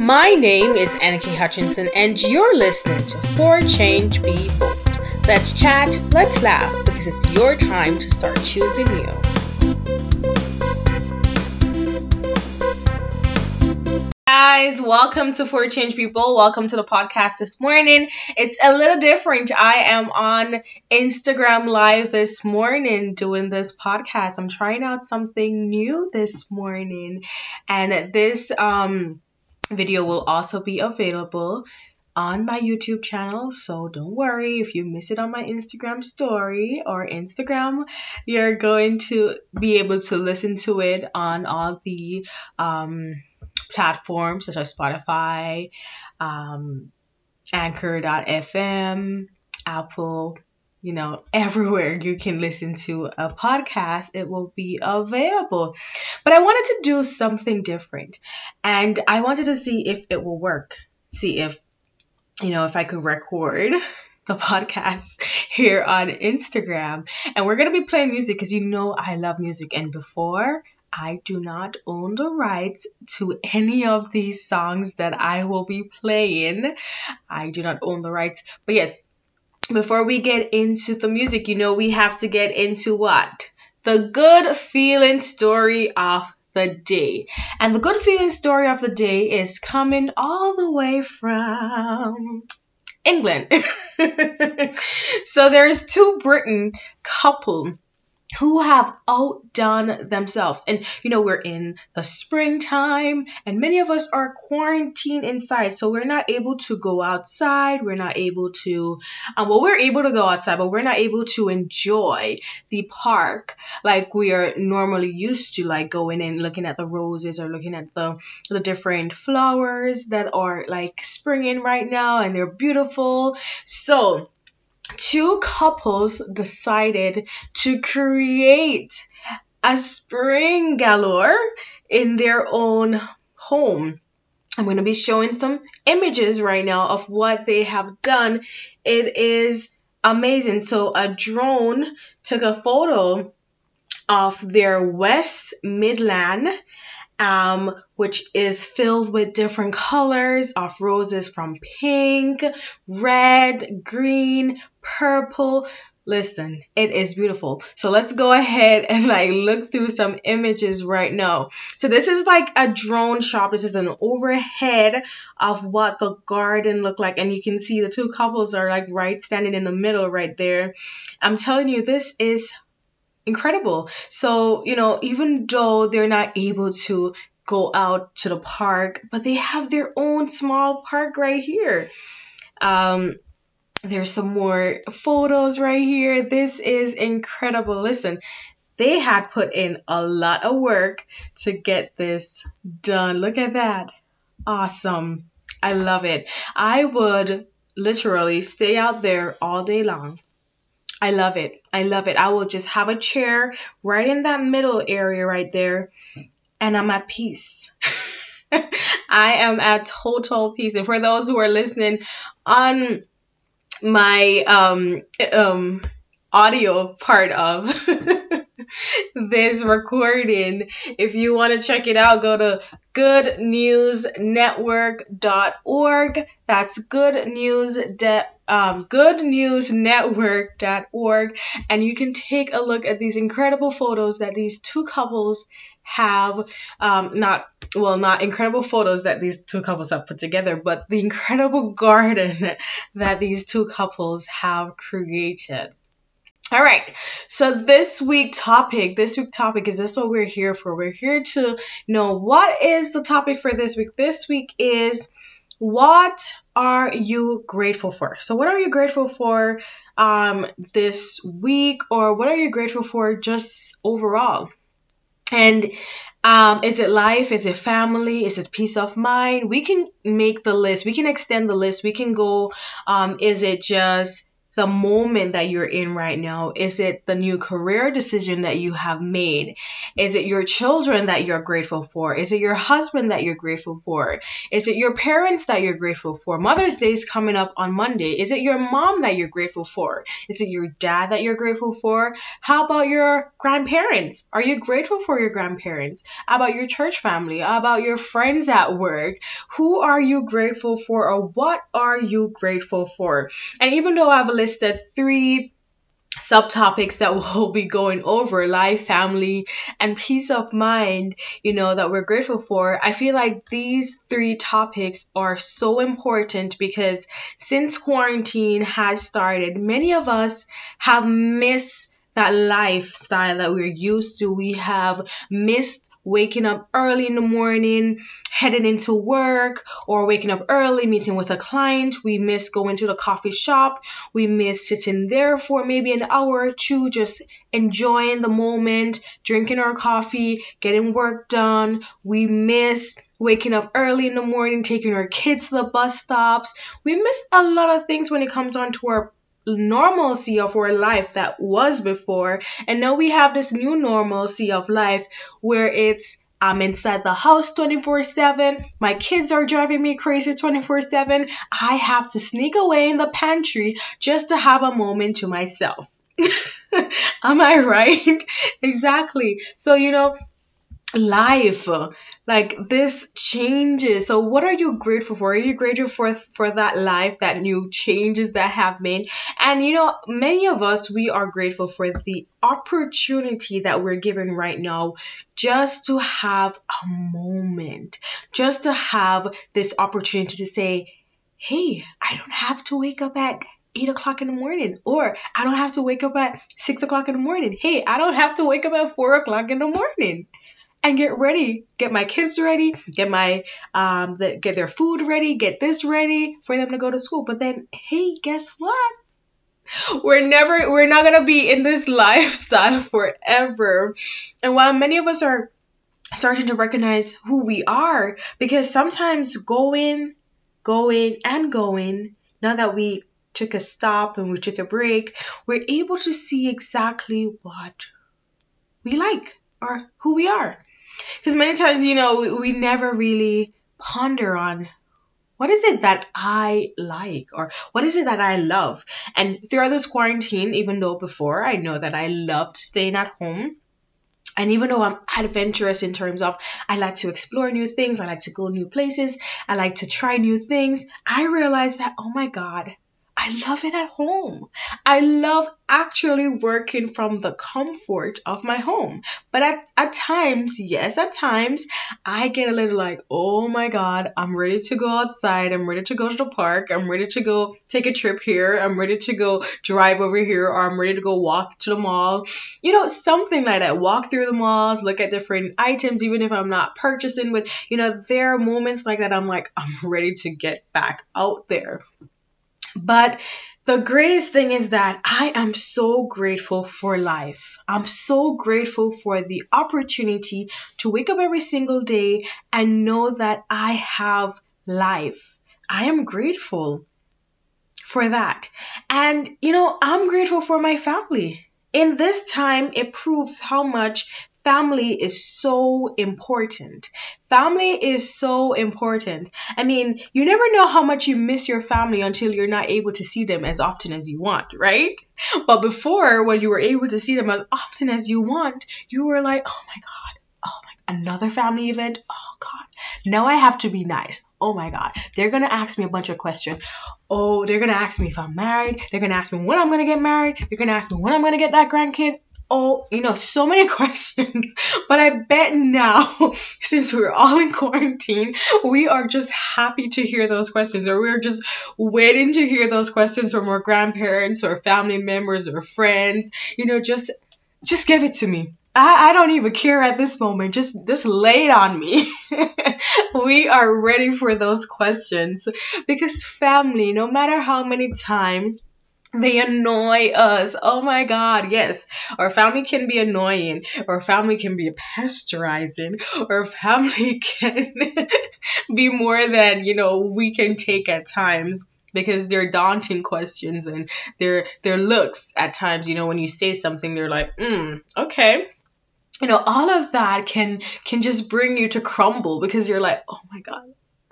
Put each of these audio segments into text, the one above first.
My name is Annika Hutchinson, and you're listening to For Change Be Bold. Let's chat, let's laugh, because it's your time to start choosing you. guys, welcome to For Change People. Welcome to the podcast this morning. It's a little different. I am on Instagram Live this morning doing this podcast. I'm trying out something new this morning, and this um, video will also be available on my YouTube channel. So don't worry if you miss it on my Instagram story or Instagram, you're going to be able to listen to it on all the um, platforms such as Spotify, um, Anchor.fm, Apple, you know, everywhere you can listen to a podcast, it will be available. But I wanted to do something different and I wanted to see if it will work. See if, you know, if I could record the podcast here on Instagram. And we're going to be playing music because you know I love music. And before I do not own the rights to any of these songs that I will be playing. I do not own the rights. But yes, before we get into the music, you know, we have to get into what? The good feeling story of the day. And the good feeling story of the day is coming all the way from England. so there's two Britain couple who have outdone themselves. And you know, we're in the springtime, and many of us are quarantined inside, so we're not able to go outside. We're not able to, um, well, we're able to go outside, but we're not able to enjoy the park like we are normally used to, like going and looking at the roses or looking at the the different flowers that are like springing right now, and they're beautiful. So two couples decided to create a spring galore in their own home. I'm going to be showing some images right now of what they have done. It is amazing. So, a drone took a photo of their West Midland um, which is filled with different colors of roses from pink, red, green, purple. Listen, it is beautiful. So let's go ahead and like look through some images right now. So this is like a drone shot. This is an overhead of what the garden looked like. And you can see the two couples are like right standing in the middle right there. I'm telling you, this is incredible. So, you know, even though they're not able to go out to the park, but they have their own small park right here. Um, there's some more photos right here. This is incredible. Listen, they had put in a lot of work to get this done. Look at that. Awesome. I love it. I would literally stay out there all day long I love it. I love it. I will just have a chair right in that middle area right there, and I'm at peace. I am at total peace. And for those who are listening on my um um audio part of this recording. If you want to check it out, go to goodnewsnetwork.org. That's good news de- um, goodnewsnetwork.org and you can take a look at these incredible photos that these two couples have um, not well not incredible photos that these two couples have put together but the incredible garden that these two couples have created all right. So this week topic, this week topic is this what we're here for. We're here to know what is the topic for this week. This week is what are you grateful for? So what are you grateful for um this week or what are you grateful for just overall? And um, is it life? Is it family? Is it peace of mind? We can make the list. We can extend the list. We can go, um, is it just the moment that you're in right now? Is it the new career decision that you have made? Is it your children that you're grateful for? Is it your husband that you're grateful for? Is it your parents that you're grateful for? Mother's Day is coming up on Monday. Is it your mom that you're grateful for? Is it your dad that you're grateful for? How about your grandparents? Are you grateful for your grandparents? How about your church family? How about your friends at work? Who are you grateful for or what are you grateful for? And even though I've listed three subtopics that we'll be going over life, family, and peace of mind, you know, that we're grateful for. I feel like these three topics are so important because since quarantine has started, many of us have missed that lifestyle that we're used to. We have missed waking up early in the morning, heading into work, or waking up early, meeting with a client. We miss going to the coffee shop. We miss sitting there for maybe an hour or two, just enjoying the moment, drinking our coffee, getting work done. We miss waking up early in the morning, taking our kids to the bus stops. We miss a lot of things when it comes on to our normalcy of our life that was before. And now we have this new normalcy of life where it's I'm inside the house 24 7. My kids are driving me crazy 24 7. I have to sneak away in the pantry just to have a moment to myself. Am I right? exactly. So, you know, life. Like this changes. So what are you grateful for? Are you grateful for for that life that new changes that have made? And you know many of us we are grateful for the opportunity that we're given right now just to have a moment just to have this opportunity to say hey i don't have to wake up at eight o'clock in the morning, or I don't have to wake up at six o'clock in the morning. Hey, I don't have to wake up at four o'clock in the morning and get ready, get my kids ready, get my um the, get their food ready, get this ready for them to go to school. But then, hey, guess what? We're never we're not gonna be in this lifestyle forever. And while many of us are starting to recognize who we are, because sometimes going, going and going, now that we took a stop and we took a break, we're able to see exactly what we like or who we are. Because many times, you know, we, we never really ponder on what is it that I like or what is it that I love? And throughout this quarantine, even though before I know that I loved staying at home, and even though I'm adventurous in terms of I like to explore new things, I like to go new places, I like to try new things, I realized that, oh my God, I love it at home. I love actually working from the comfort of my home. But at, at times, yes, at times, I get a little like, oh my God, I'm ready to go outside. I'm ready to go to the park. I'm ready to go take a trip here. I'm ready to go drive over here or I'm ready to go walk to the mall. You know, something like that. Walk through the malls, look at different items, even if I'm not purchasing. But, you know, there are moments like that. I'm like, I'm ready to get back out there. But the greatest thing is that I am so grateful for life. I'm so grateful for the opportunity to wake up every single day and know that I have life. I am grateful for that. And, you know, I'm grateful for my family. In this time, it proves how much family is so important. Family is so important. I mean, you never know how much you miss your family until you're not able to see them as often as you want, right? But before, when you were able to see them as often as you want, you were like, oh my God, oh my, another family event? Oh God, now I have to be nice. Oh my God, they're gonna ask me a bunch of questions. Oh, they're gonna ask me if I'm married. They're gonna ask me when I'm gonna get married. They're gonna ask me when I'm gonna get that grandkid oh, you know, so many questions. But I bet now, since we're all in quarantine, we are just happy to hear those questions, or we're just waiting to hear those questions from our grandparents or family members or friends. You know, just just give it to me. I, I don't even care at this moment. Just just lay it on me. we are ready for those questions because family, no matter how many times they annoy us. Oh my God, yes. Our family can be annoying. Our family can be pasteurizing. Our family can be more than, you know, we can take at times. because they're daunting questions and their their looks at times you know when you say something they're like mm okay you know all of that can can just bring you to crumble because you're like oh my god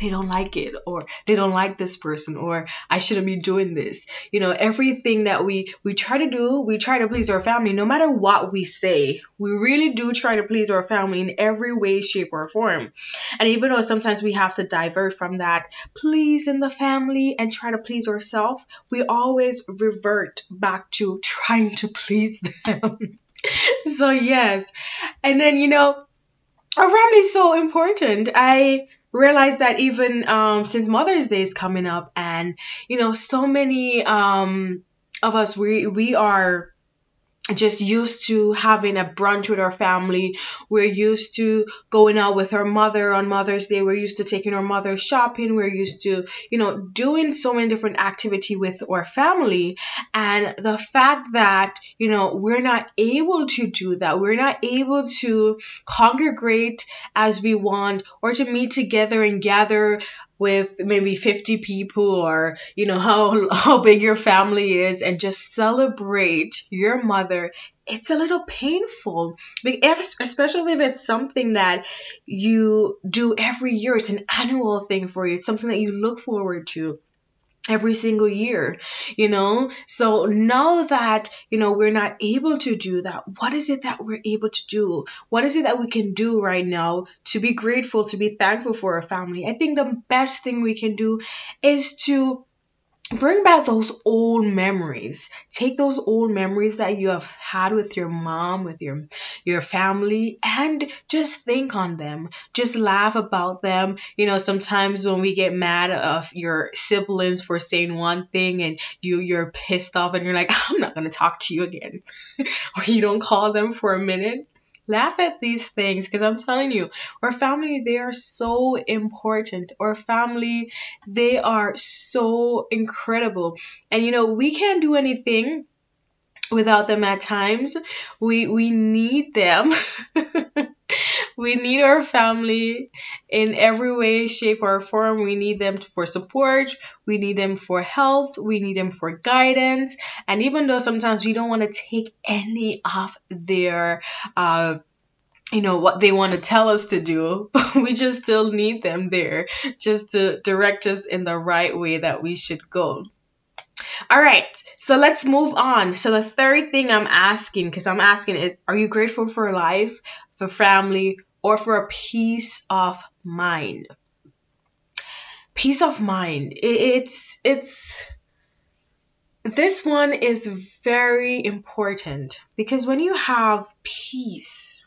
they don't like it or they don't like this person or I shouldn't be doing this. You know, everything that we we try to do, we try to please our family no matter what we say. We really do try to please our family in every way shape or form. And even though sometimes we have to divert from that pleasing the family and try to please ourselves, we always revert back to trying to please them. so yes. And then, you know, our family is so important. I realized that even um, since Mother's Day is coming up, and you know, so many um, of us we we are just used to having a brunch with our family. We're used to going out with our mother on Mother's Day. We're used to taking our mother shopping. We're used to, you know, doing so many different activity with our family. And the fact that, you know, we're not able to do that, we're not able to congregate as we want or to meet together and gather with maybe 50 people or you know how how big your family is and just celebrate your mother it's a little painful. Especially if it's something that you do every year it's an annual thing for you something that you look forward to every single year, you know? So now that, you know, we're not able to do that, what is it that we're able to do? What is it that we can do right now to be grateful, to be thankful for our family? I think the best thing we can do is to bring back those old memories. Take those old memories that you have had with your mom with your your family and just think on them. Just laugh about them. You know sometimes when we get mad of your siblings for saying one thing and you you're pissed off and you're like i'm not going to talk to you again. Or you don't call them for a minute laugh at these things because I'm telling you, our family, they are so important. Our family, they are so incredible. And you know, we can't do anything without them at times. We we need them. we need our family in every way, shape, or form. We need them for support. We need them for health. We need them for guidance. And even though sometimes we don't want to take any of their, uh, you know what they want to tell us to do we just still need them there just to direct us in the right way that we should go all right so let's move on so the third thing i'm asking because i'm asking is are you grateful for life for family or for a peace of mind. Peace of mind. It's it's this one is very important because when you have peace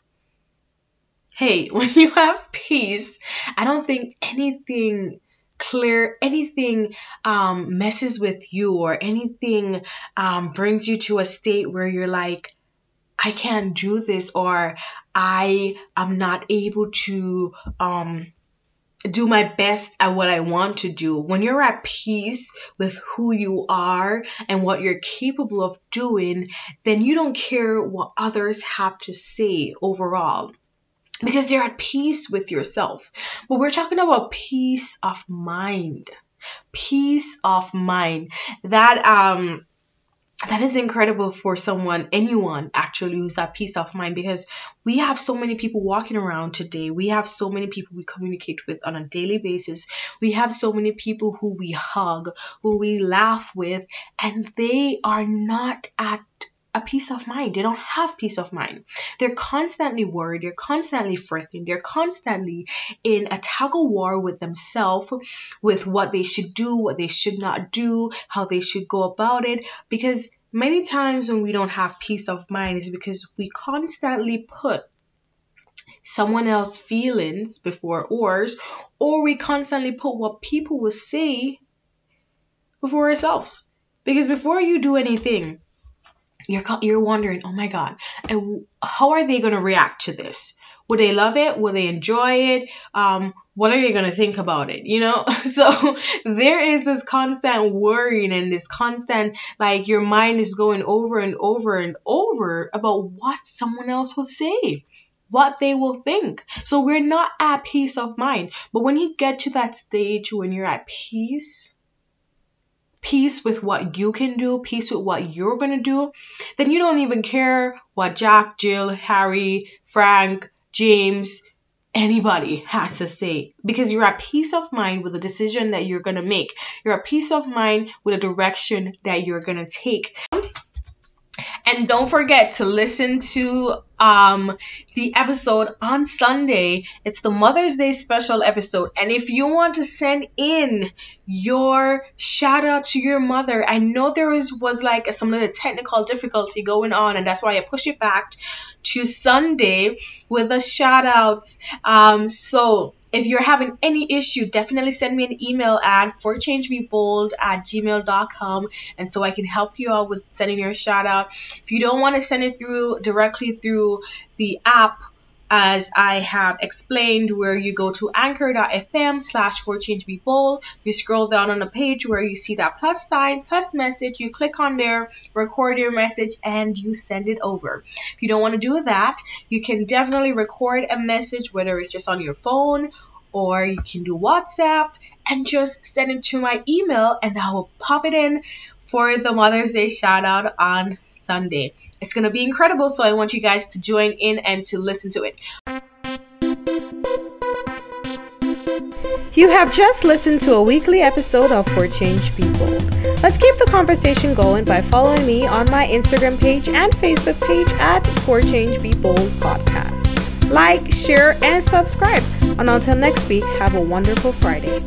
hey, when you have peace, I don't think anything clear anything um, messes with you or anything um, brings you to a state where you're like i can't do this or i am not able to um, do my best at what i want to do when you're at peace with who you are and what you're capable of doing then you don't care what others have to say overall because you're at peace with yourself. But we're talking about peace of mind. Peace of mind. That um that is incredible for someone, anyone actually who's at peace of mind because we have so many people walking around today. We have so many people we communicate with on a daily basis. We have so many people who we hug, who we laugh with, and they are not at a peace of mind. They don't have peace of mind. They're constantly worried. They're constantly fretting. They're constantly in a tug of war with themselves, with what they should do, what they should not do, how they should go about it. Because many times when we don't have peace of mind is because we constantly put someone else's feelings before ours, or we constantly put what people will say before ourselves. Because before you do anything, you're you're wondering, oh my god, how are they going to react to this? Would they love it? Will they enjoy it? Um, what are they going to think about it? You know? So there is this constant worrying and this constant, like, your mind is going over and over and over about what someone else will say, what they will think. So we're not at peace of mind. But when you get to that stage when you're at peace, peace with what you can do, peace with what you're going to do, then you don't even care what Jack, Jill, Harry, Frank, James, anybody has to say because you're at peace of mind with the decision that you're going to make. You're at peace of mind with the direction that you're going to take. And don't forget to listen to um the episode on Sunday. It's the Mother's Day special episode. And if you want to send in your shout out to your mother, I know there was was like some of the technical difficulty going on, and that's why I push it back to Sunday with the shout outs. Um so if you're having any issue, definitely send me an email at forchangebold at gmail.com and so I can help you out with sending your shout out. If you don't want to send it through directly through the app, as I have explained, where you go to anchor.fm slash for. You scroll down on the page where you see that plus sign, plus message. You click on there, record your message, and you send it over. If you don't want to do that, you can definitely record a message, whether it's just on your phone or you can do WhatsApp and just send it to my email and I will pop it in for the Mother's Day shout out on Sunday. It's going to be incredible, so I want you guys to join in and to listen to it. You have just listened to a weekly episode of For Change People. Let's keep the conversation going by following me on my Instagram page and Facebook page at For Change People Podcast. Like, share, and subscribe. And until next week, have a wonderful Friday.